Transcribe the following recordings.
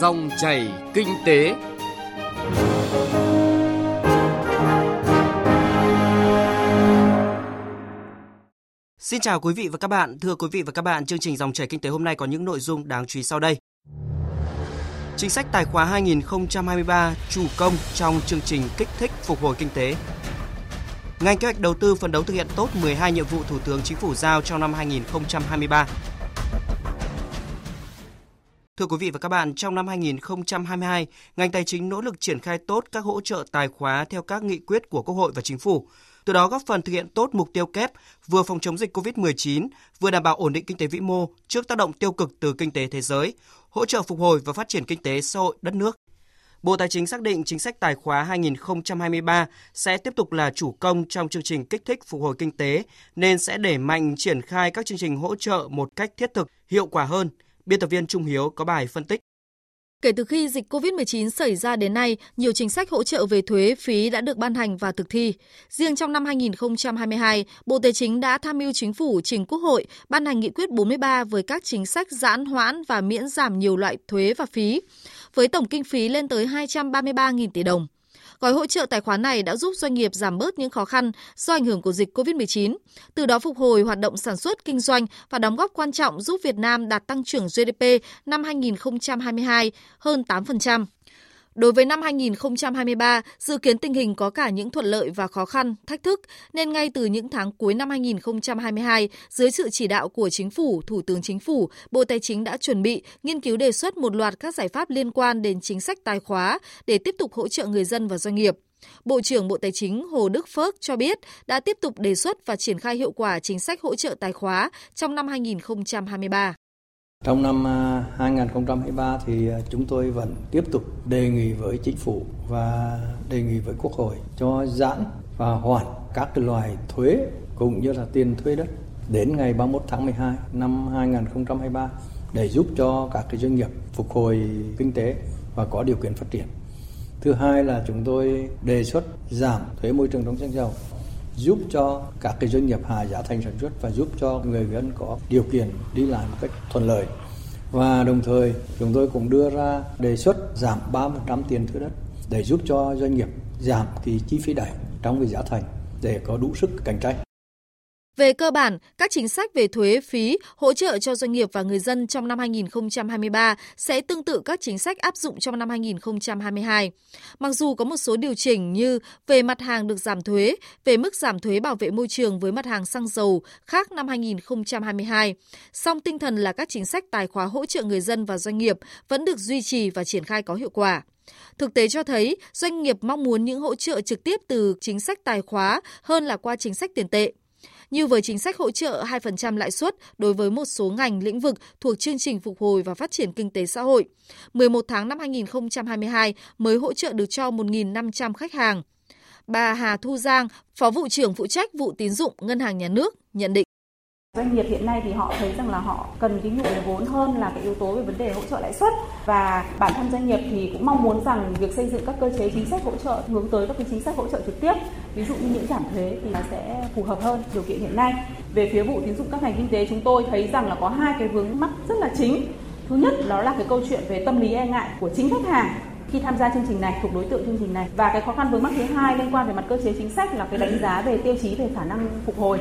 Dòng chảy kinh tế. Xin chào quý vị và các bạn. Thưa quý vị và các bạn, chương trình Dòng chảy kinh tế hôm nay có những nội dung đáng chú ý sau đây. Chính sách tài khóa 2023 chủ công trong chương trình kích thích phục hồi kinh tế. Ngành kế hoạch đầu tư phấn đấu thực hiện tốt 12 nhiệm vụ Thủ tướng Chính phủ giao trong năm 2023. Thưa quý vị và các bạn, trong năm 2022, ngành tài chính nỗ lực triển khai tốt các hỗ trợ tài khóa theo các nghị quyết của Quốc hội và Chính phủ, từ đó góp phần thực hiện tốt mục tiêu kép vừa phòng chống dịch COVID-19, vừa đảm bảo ổn định kinh tế vĩ mô trước tác động tiêu cực từ kinh tế thế giới, hỗ trợ phục hồi và phát triển kinh tế xã hội đất nước. Bộ Tài chính xác định chính sách tài khóa 2023 sẽ tiếp tục là chủ công trong chương trình kích thích phục hồi kinh tế, nên sẽ đẩy mạnh triển khai các chương trình hỗ trợ một cách thiết thực, hiệu quả hơn. Biên tập viên Trung Hiếu có bài phân tích. Kể từ khi dịch COVID-19 xảy ra đến nay, nhiều chính sách hỗ trợ về thuế, phí đã được ban hành và thực thi. Riêng trong năm 2022, Bộ Tài chính đã tham mưu chính phủ trình Quốc hội ban hành nghị quyết 43 với các chính sách giãn hoãn và miễn giảm nhiều loại thuế và phí, với tổng kinh phí lên tới 233.000 tỷ đồng. Gói hỗ trợ tài khoá này đã giúp doanh nghiệp giảm bớt những khó khăn do ảnh hưởng của dịch COVID-19, từ đó phục hồi hoạt động sản xuất kinh doanh và đóng góp quan trọng giúp Việt Nam đạt tăng trưởng GDP năm 2022 hơn 8%. Đối với năm 2023, dự kiến tình hình có cả những thuận lợi và khó khăn, thách thức, nên ngay từ những tháng cuối năm 2022, dưới sự chỉ đạo của Chính phủ, Thủ tướng Chính phủ, Bộ Tài chính đã chuẩn bị, nghiên cứu đề xuất một loạt các giải pháp liên quan đến chính sách tài khóa để tiếp tục hỗ trợ người dân và doanh nghiệp. Bộ trưởng Bộ Tài chính Hồ Đức Phước cho biết đã tiếp tục đề xuất và triển khai hiệu quả chính sách hỗ trợ tài khóa trong năm 2023. Trong năm à, 2023 thì à, chúng tôi vẫn tiếp tục đề nghị với chính phủ và đề nghị với Quốc hội cho giãn và hoàn các loại thuế cũng như là tiền thuê đất đến ngày 31 tháng 12 năm 2023 để giúp cho các cái doanh nghiệp phục hồi kinh tế và có điều kiện phát triển. Thứ hai là chúng tôi đề xuất giảm thuế môi trường trong xăng dầu giúp cho các cái doanh nghiệp hạ giá thành sản xuất và giúp cho người dân có điều kiện đi lại một cách thuận lợi. Và đồng thời, chúng tôi cũng đưa ra đề xuất giảm 3% tiền thuê đất để giúp cho doanh nghiệp giảm cái chi phí đẩy trong cái giá thành để có đủ sức cạnh tranh. Về cơ bản, các chính sách về thuế, phí, hỗ trợ cho doanh nghiệp và người dân trong năm 2023 sẽ tương tự các chính sách áp dụng trong năm 2022. Mặc dù có một số điều chỉnh như về mặt hàng được giảm thuế, về mức giảm thuế bảo vệ môi trường với mặt hàng xăng dầu khác năm 2022, song tinh thần là các chính sách tài khóa hỗ trợ người dân và doanh nghiệp vẫn được duy trì và triển khai có hiệu quả. Thực tế cho thấy, doanh nghiệp mong muốn những hỗ trợ trực tiếp từ chính sách tài khóa hơn là qua chính sách tiền tệ như với chính sách hỗ trợ 2% lãi suất đối với một số ngành lĩnh vực thuộc chương trình phục hồi và phát triển kinh tế xã hội. 11 tháng năm 2022 mới hỗ trợ được cho 1.500 khách hàng. Bà Hà Thu Giang, Phó vụ trưởng phụ trách vụ tín dụng Ngân hàng Nhà nước nhận định Doanh nghiệp hiện nay thì họ thấy rằng là họ cần cái nhu cầu vốn hơn là cái yếu tố về vấn đề hỗ trợ lãi suất. Và bản thân doanh nghiệp thì cũng mong muốn rằng việc xây dựng các cơ chế chính sách hỗ trợ, hướng tới các cái chính sách hỗ trợ trực tiếp, ví dụ như những giảm thuế thì nó sẽ phù hợp hơn điều kiện hiện nay. Về phía vụ tín dụng các ngành kinh tế, chúng tôi thấy rằng là có hai cái vướng mắc rất là chính. Thứ nhất đó là cái câu chuyện về tâm lý e ngại của chính khách hàng khi tham gia chương trình này, thuộc đối tượng chương trình này. Và cái khó khăn vướng mắc thứ hai liên quan về mặt cơ chế chính sách là cái đánh giá về tiêu chí về khả năng phục hồi.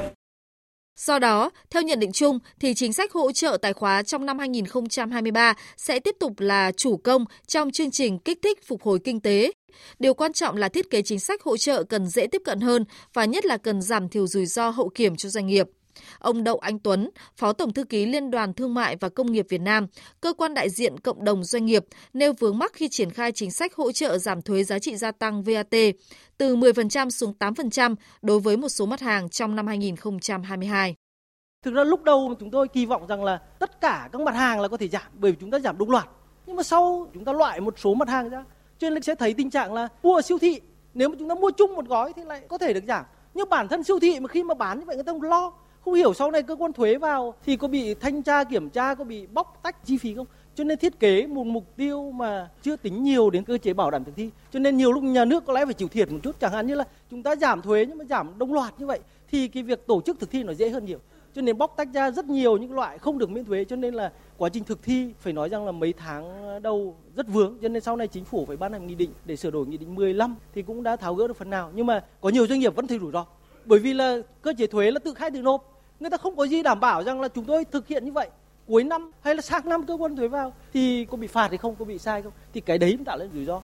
Do đó, theo nhận định chung thì chính sách hỗ trợ tài khóa trong năm 2023 sẽ tiếp tục là chủ công trong chương trình kích thích phục hồi kinh tế. Điều quan trọng là thiết kế chính sách hỗ trợ cần dễ tiếp cận hơn và nhất là cần giảm thiểu rủi ro hậu kiểm cho doanh nghiệp. Ông Đậu Anh Tuấn, Phó Tổng Thư ký Liên đoàn Thương mại và Công nghiệp Việt Nam, cơ quan đại diện cộng đồng doanh nghiệp, nêu vướng mắc khi triển khai chính sách hỗ trợ giảm thuế giá trị gia tăng VAT từ 10% xuống 8% đối với một số mặt hàng trong năm 2022. Thực ra lúc đầu chúng tôi kỳ vọng rằng là tất cả các mặt hàng là có thể giảm bởi vì chúng ta giảm đồng loạt. Nhưng mà sau chúng ta loại một số mặt hàng ra, cho nên sẽ thấy tình trạng là mua ở siêu thị nếu mà chúng ta mua chung một gói thì lại có thể được giảm. Nhưng bản thân siêu thị mà khi mà bán như vậy người ta không lo không hiểu sau này cơ quan thuế vào thì có bị thanh tra, kiểm tra, có bị bóc tách chi phí không? Cho nên thiết kế một mục tiêu mà chưa tính nhiều đến cơ chế bảo đảm thực thi. Cho nên nhiều lúc nhà nước có lẽ phải chịu thiệt một chút. Chẳng hạn như là chúng ta giảm thuế nhưng mà giảm đồng loạt như vậy thì cái việc tổ chức thực thi nó dễ hơn nhiều. Cho nên bóc tách ra rất nhiều những loại không được miễn thuế. Cho nên là quá trình thực thi phải nói rằng là mấy tháng đầu rất vướng. Cho nên sau này chính phủ phải ban hành nghị định để sửa đổi nghị định 15 thì cũng đã tháo gỡ được phần nào. Nhưng mà có nhiều doanh nghiệp vẫn thấy rủi ro. Bởi vì là cơ chế thuế là tự khai tự nộp người ta không có gì đảm bảo rằng là chúng tôi thực hiện như vậy cuối năm hay là sang năm cơ quan thuế vào thì có bị phạt hay không có bị sai không thì cái đấy cũng tạo lên rủi ro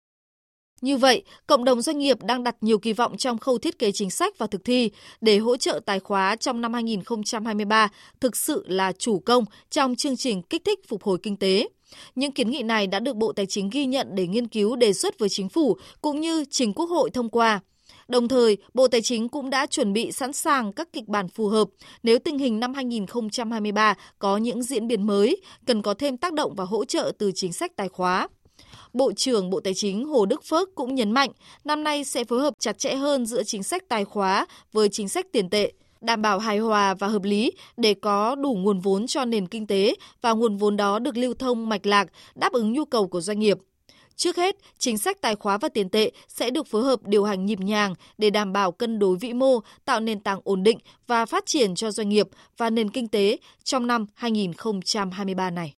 như vậy, cộng đồng doanh nghiệp đang đặt nhiều kỳ vọng trong khâu thiết kế chính sách và thực thi để hỗ trợ tài khóa trong năm 2023 thực sự là chủ công trong chương trình kích thích phục hồi kinh tế. Những kiến nghị này đã được Bộ Tài chính ghi nhận để nghiên cứu đề xuất với chính phủ cũng như trình Quốc hội thông qua. Đồng thời, Bộ Tài chính cũng đã chuẩn bị sẵn sàng các kịch bản phù hợp nếu tình hình năm 2023 có những diễn biến mới, cần có thêm tác động và hỗ trợ từ chính sách tài khóa. Bộ trưởng Bộ Tài chính Hồ Đức Phước cũng nhấn mạnh năm nay sẽ phối hợp chặt chẽ hơn giữa chính sách tài khóa với chính sách tiền tệ, đảm bảo hài hòa và hợp lý để có đủ nguồn vốn cho nền kinh tế và nguồn vốn đó được lưu thông mạch lạc, đáp ứng nhu cầu của doanh nghiệp. Trước hết, chính sách tài khóa và tiền tệ sẽ được phối hợp điều hành nhịp nhàng để đảm bảo cân đối vĩ mô, tạo nền tảng ổn định và phát triển cho doanh nghiệp và nền kinh tế trong năm 2023 này.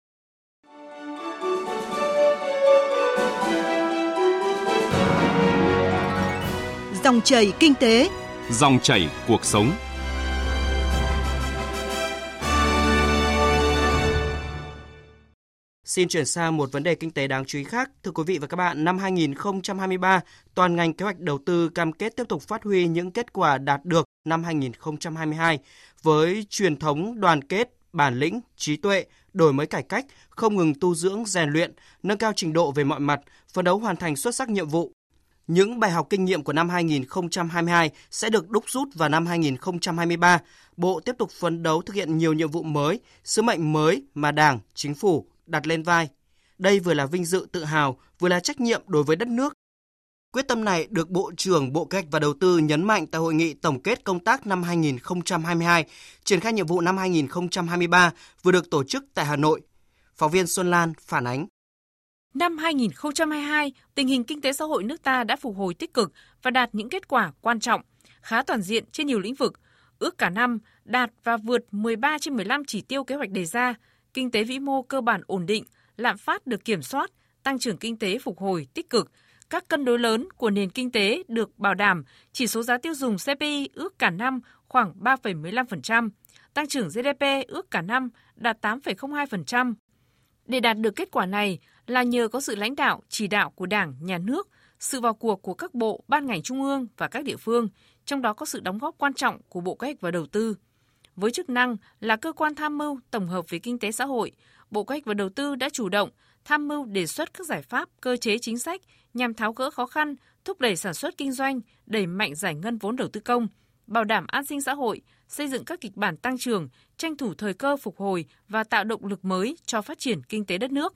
Dòng chảy kinh tế, dòng chảy cuộc sống. Xin chuyển sang một vấn đề kinh tế đáng chú ý khác. Thưa quý vị và các bạn, năm 2023, toàn ngành kế hoạch đầu tư cam kết tiếp tục phát huy những kết quả đạt được năm 2022 với truyền thống đoàn kết, bản lĩnh, trí tuệ, đổi mới cải cách, không ngừng tu dưỡng, rèn luyện, nâng cao trình độ về mọi mặt, phấn đấu hoàn thành xuất sắc nhiệm vụ. Những bài học kinh nghiệm của năm 2022 sẽ được đúc rút vào năm 2023. Bộ tiếp tục phấn đấu thực hiện nhiều nhiệm vụ mới, sứ mệnh mới mà Đảng, Chính phủ đặt lên vai. Đây vừa là vinh dự tự hào, vừa là trách nhiệm đối với đất nước. Quyết tâm này được Bộ trưởng Bộ Kế hoạch và Đầu tư nhấn mạnh tại hội nghị tổng kết công tác năm 2022, triển khai nhiệm vụ năm 2023 vừa được tổ chức tại Hà Nội. Phóng viên Xuân Lan phản ánh. Năm 2022, tình hình kinh tế xã hội nước ta đã phục hồi tích cực và đạt những kết quả quan trọng, khá toàn diện trên nhiều lĩnh vực. Ước cả năm đạt và vượt 13 trên 15 chỉ tiêu kế hoạch đề ra, kinh tế vĩ mô cơ bản ổn định, lạm phát được kiểm soát, tăng trưởng kinh tế phục hồi tích cực, các cân đối lớn của nền kinh tế được bảo đảm, chỉ số giá tiêu dùng CPI ước cả năm khoảng 3,15%, tăng trưởng GDP ước cả năm đạt 8,02%. Để đạt được kết quả này là nhờ có sự lãnh đạo, chỉ đạo của Đảng, Nhà nước, sự vào cuộc của các bộ, ban ngành trung ương và các địa phương, trong đó có sự đóng góp quan trọng của Bộ Kế hoạch và Đầu tư – với chức năng là cơ quan tham mưu tổng hợp về kinh tế xã hội, Bộ Kế hoạch và Đầu tư đã chủ động tham mưu đề xuất các giải pháp, cơ chế chính sách nhằm tháo gỡ khó khăn, thúc đẩy sản xuất kinh doanh, đẩy mạnh giải ngân vốn đầu tư công, bảo đảm an sinh xã hội, xây dựng các kịch bản tăng trưởng, tranh thủ thời cơ phục hồi và tạo động lực mới cho phát triển kinh tế đất nước.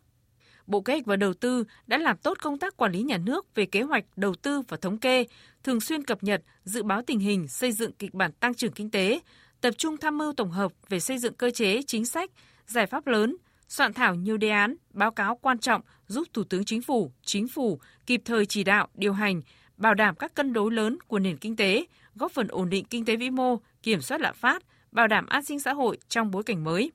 Bộ Kế hoạch và Đầu tư đã làm tốt công tác quản lý nhà nước về kế hoạch, đầu tư và thống kê, thường xuyên cập nhật, dự báo tình hình, xây dựng kịch bản tăng trưởng kinh tế, tập trung tham mưu tổng hợp về xây dựng cơ chế, chính sách, giải pháp lớn, soạn thảo nhiều đề án, báo cáo quan trọng giúp Thủ tướng Chính phủ, Chính phủ kịp thời chỉ đạo, điều hành, bảo đảm các cân đối lớn của nền kinh tế, góp phần ổn định kinh tế vĩ mô, kiểm soát lạm phát, bảo đảm an sinh xã hội trong bối cảnh mới.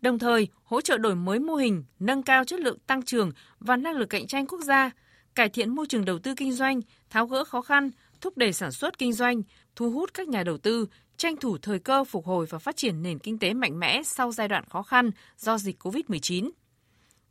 Đồng thời, hỗ trợ đổi mới mô hình, nâng cao chất lượng tăng trưởng và năng lực cạnh tranh quốc gia, cải thiện môi trường đầu tư kinh doanh, tháo gỡ khó khăn, thúc đẩy sản xuất kinh doanh, thu hút các nhà đầu tư, tranh thủ thời cơ phục hồi và phát triển nền kinh tế mạnh mẽ sau giai đoạn khó khăn do dịch COVID-19.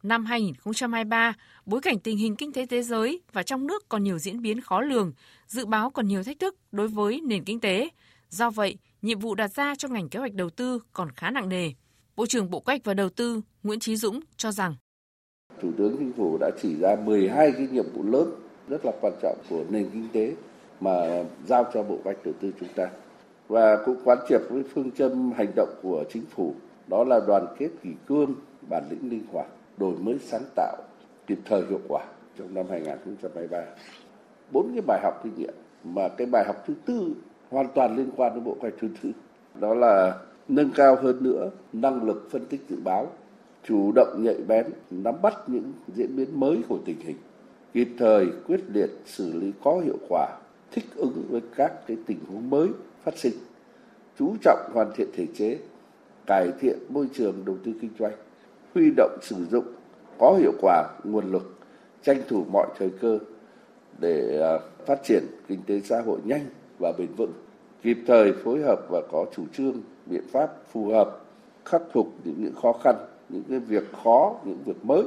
Năm 2023, bối cảnh tình hình kinh tế thế giới và trong nước còn nhiều diễn biến khó lường, dự báo còn nhiều thách thức đối với nền kinh tế. Do vậy, nhiệm vụ đặt ra cho ngành kế hoạch đầu tư còn khá nặng nề. Bộ trưởng Bộ Kế hoạch và Đầu tư Nguyễn trí Dũng cho rằng Thủ tướng Chính phủ đã chỉ ra 12 cái nhiệm vụ lớn rất là quan trọng của nền kinh tế mà giao cho Bộ Kế hoạch Đầu tư chúng ta và cũng quán triệt với phương châm hành động của chính phủ đó là đoàn kết kỷ cương, bản lĩnh linh hoạt, đổi mới sáng tạo, kịp thời hiệu quả trong năm 2023. Bốn cái bài học kinh nghiệm mà cái bài học thứ tư hoàn toàn liên quan đến bộ quy thứ tư đó là nâng cao hơn nữa năng lực phân tích dự báo, chủ động nhạy bén nắm bắt những diễn biến mới của tình hình, kịp thời quyết liệt xử lý có hiệu quả, thích ứng với các cái tình huống mới phát sinh chú trọng hoàn thiện thể chế cải thiện môi trường đầu tư kinh doanh, huy động sử dụng có hiệu quả nguồn lực, tranh thủ mọi thời cơ để à, phát triển kinh tế xã hội nhanh và bền vững, kịp thời phối hợp và có chủ trương, biện pháp phù hợp khắc phục những, những khó khăn, những cái việc khó, những việc mới.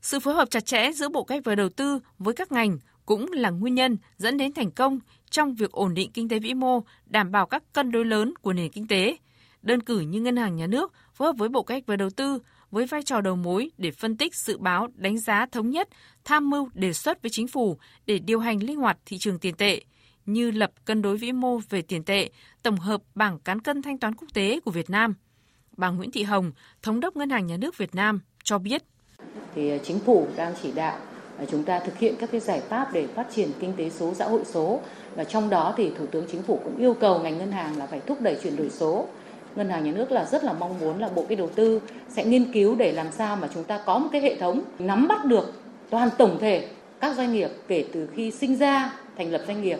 Sự phối hợp chặt chẽ giữa Bộ Cách và Đầu tư với các ngành cũng là nguyên nhân dẫn đến thành công trong việc ổn định kinh tế vĩ mô, đảm bảo các cân đối lớn của nền kinh tế. Đơn cử như Ngân hàng Nhà nước phối hợp với Bộ Cách và Đầu tư với vai trò đầu mối để phân tích, dự báo, đánh giá thống nhất, tham mưu đề xuất với chính phủ để điều hành linh hoạt thị trường tiền tệ, như lập cân đối vĩ mô về tiền tệ, tổng hợp bảng cán cân thanh toán quốc tế của Việt Nam. Bà Nguyễn Thị Hồng, Thống đốc Ngân hàng Nhà nước Việt Nam cho biết. Thì à, chính phủ đang chỉ đạo chúng ta thực hiện các cái giải pháp để phát triển kinh tế số, xã hội số. Và trong đó thì Thủ tướng Chính phủ cũng yêu cầu ngành ngân hàng là phải thúc đẩy chuyển đổi số. Ngân hàng nhà nước là rất là mong muốn là bộ cái đầu tư sẽ nghiên cứu để làm sao mà chúng ta có một cái hệ thống nắm bắt được toàn tổng thể các doanh nghiệp kể từ khi sinh ra thành lập doanh nghiệp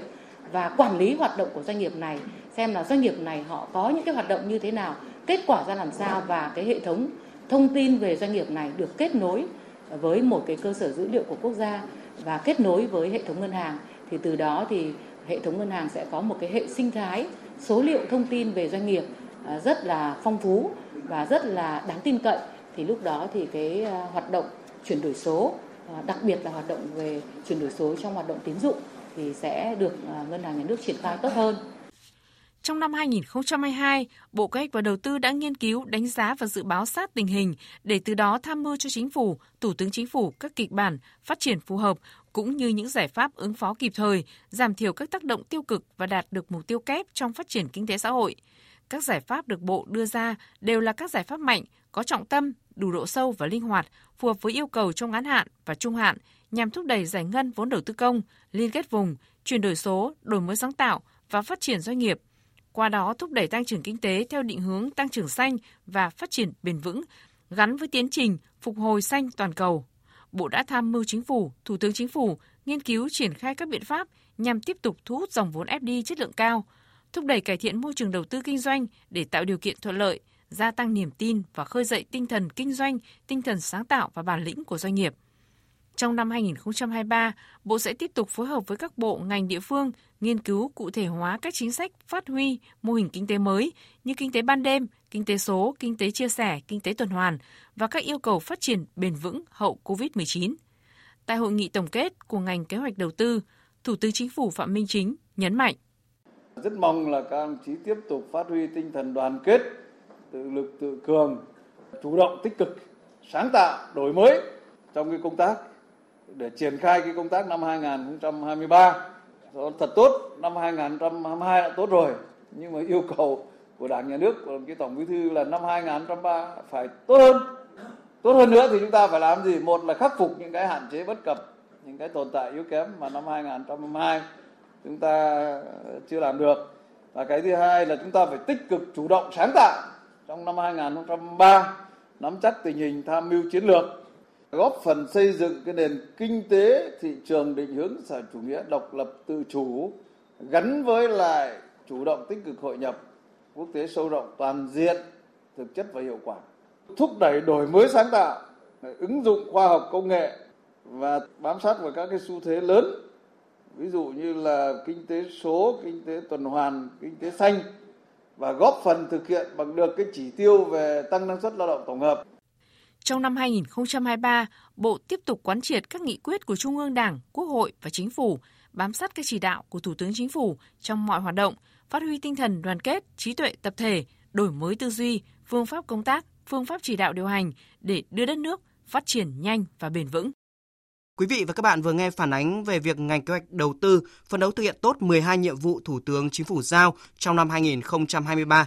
và quản lý hoạt động của doanh nghiệp này xem là doanh nghiệp này họ có những cái hoạt động như thế nào kết quả ra làm sao và cái hệ thống thông tin về doanh nghiệp này được kết nối với một cái cơ sở dữ liệu của quốc gia và kết nối với hệ thống ngân hàng, thì từ đó thì hệ thống ngân hàng sẽ có một cái hệ sinh thái, số liệu thông tin về doanh nghiệp à, rất là phong phú và rất là đáng tin cậy thì lúc đó thì cái à, hoạt động chuyển đổi số à, đặc biệt là hoạt động về chuyển đổi số trong hoạt động tín dụng thì sẽ được ngân hàng nhà nước triển khai tốt hơn. Trong năm 2022, Bộ Kế hoạch và Đầu tư đã nghiên cứu, đánh giá và dự báo sát tình hình để từ đó tham mưu cho Chính phủ, Thủ tướng Chính phủ các kịch bản phát triển phù hợp cũng như những giải pháp ứng phó kịp thời, giảm thiểu các tác động tiêu cực và đạt được mục tiêu kép trong phát triển kinh tế xã hội – các giải pháp được Bộ đưa ra đều là các giải pháp mạnh, có trọng tâm, đủ độ sâu và linh hoạt, phù hợp với yêu cầu trong ngắn hạn và trung hạn nhằm thúc đẩy giải ngân vốn đầu tư công, liên kết vùng, chuyển đổi số, đổi mới sáng tạo và phát triển doanh nghiệp. Qua đó thúc đẩy tăng trưởng kinh tế theo định hướng tăng trưởng xanh và phát triển bền vững, gắn với tiến trình phục hồi xanh toàn cầu. Bộ đã tham mưu chính phủ, Thủ tướng Chính phủ nghiên cứu triển khai các biện pháp nhằm tiếp tục thu hút dòng vốn FDI chất lượng cao, thúc đẩy cải thiện môi trường đầu tư kinh doanh để tạo điều kiện thuận lợi, gia tăng niềm tin và khơi dậy tinh thần kinh doanh, tinh thần sáng tạo và bản lĩnh của doanh nghiệp. Trong năm 2023, Bộ sẽ tiếp tục phối hợp với các bộ ngành địa phương nghiên cứu cụ thể hóa các chính sách phát huy mô hình kinh tế mới như kinh tế ban đêm, kinh tế số, kinh tế chia sẻ, kinh tế tuần hoàn và các yêu cầu phát triển bền vững hậu COVID-19. Tại hội nghị tổng kết của ngành kế hoạch đầu tư, Thủ tướng Chính phủ Phạm Minh Chính nhấn mạnh rất mong là các đồng chí tiếp tục phát huy tinh thần đoàn kết, tự lực tự cường, chủ động tích cực, sáng tạo, đổi mới trong cái công tác để triển khai cái công tác năm 2023 thật tốt, năm 2022 đã tốt rồi, nhưng mà yêu cầu của Đảng Nhà nước của cái Tổng Bí thư là năm 2023 phải tốt hơn. Tốt hơn nữa thì chúng ta phải làm gì? Một là khắc phục những cái hạn chế bất cập, những cái tồn tại yếu kém mà năm 2022 chúng ta chưa làm được và cái thứ hai là chúng ta phải tích cực chủ động sáng tạo trong năm 2023 nắm chắc tình hình tham mưu chiến lược góp phần xây dựng cái nền kinh tế thị trường định hướng xã chủ nghĩa độc lập tự chủ gắn với lại chủ động tích cực hội nhập quốc tế sâu rộng toàn diện thực chất và hiệu quả thúc đẩy đổi mới sáng tạo ứng dụng khoa học công nghệ và bám sát vào các cái xu thế lớn ví dụ như là kinh tế số, kinh tế tuần hoàn, kinh tế xanh và góp phần thực hiện bằng được cái chỉ tiêu về tăng năng suất lao động tổng hợp. Trong năm 2023, Bộ tiếp tục quán triệt các nghị quyết của Trung ương Đảng, Quốc hội và Chính phủ, bám sát các chỉ đạo của Thủ tướng Chính phủ trong mọi hoạt động, phát huy tinh thần đoàn kết, trí tuệ tập thể, đổi mới tư duy, phương pháp công tác, phương pháp chỉ đạo điều hành để đưa đất nước phát triển nhanh và bền vững. Quý vị và các bạn vừa nghe phản ánh về việc ngành kế hoạch đầu tư phấn đấu thực hiện tốt 12 nhiệm vụ Thủ tướng Chính phủ giao trong năm 2023.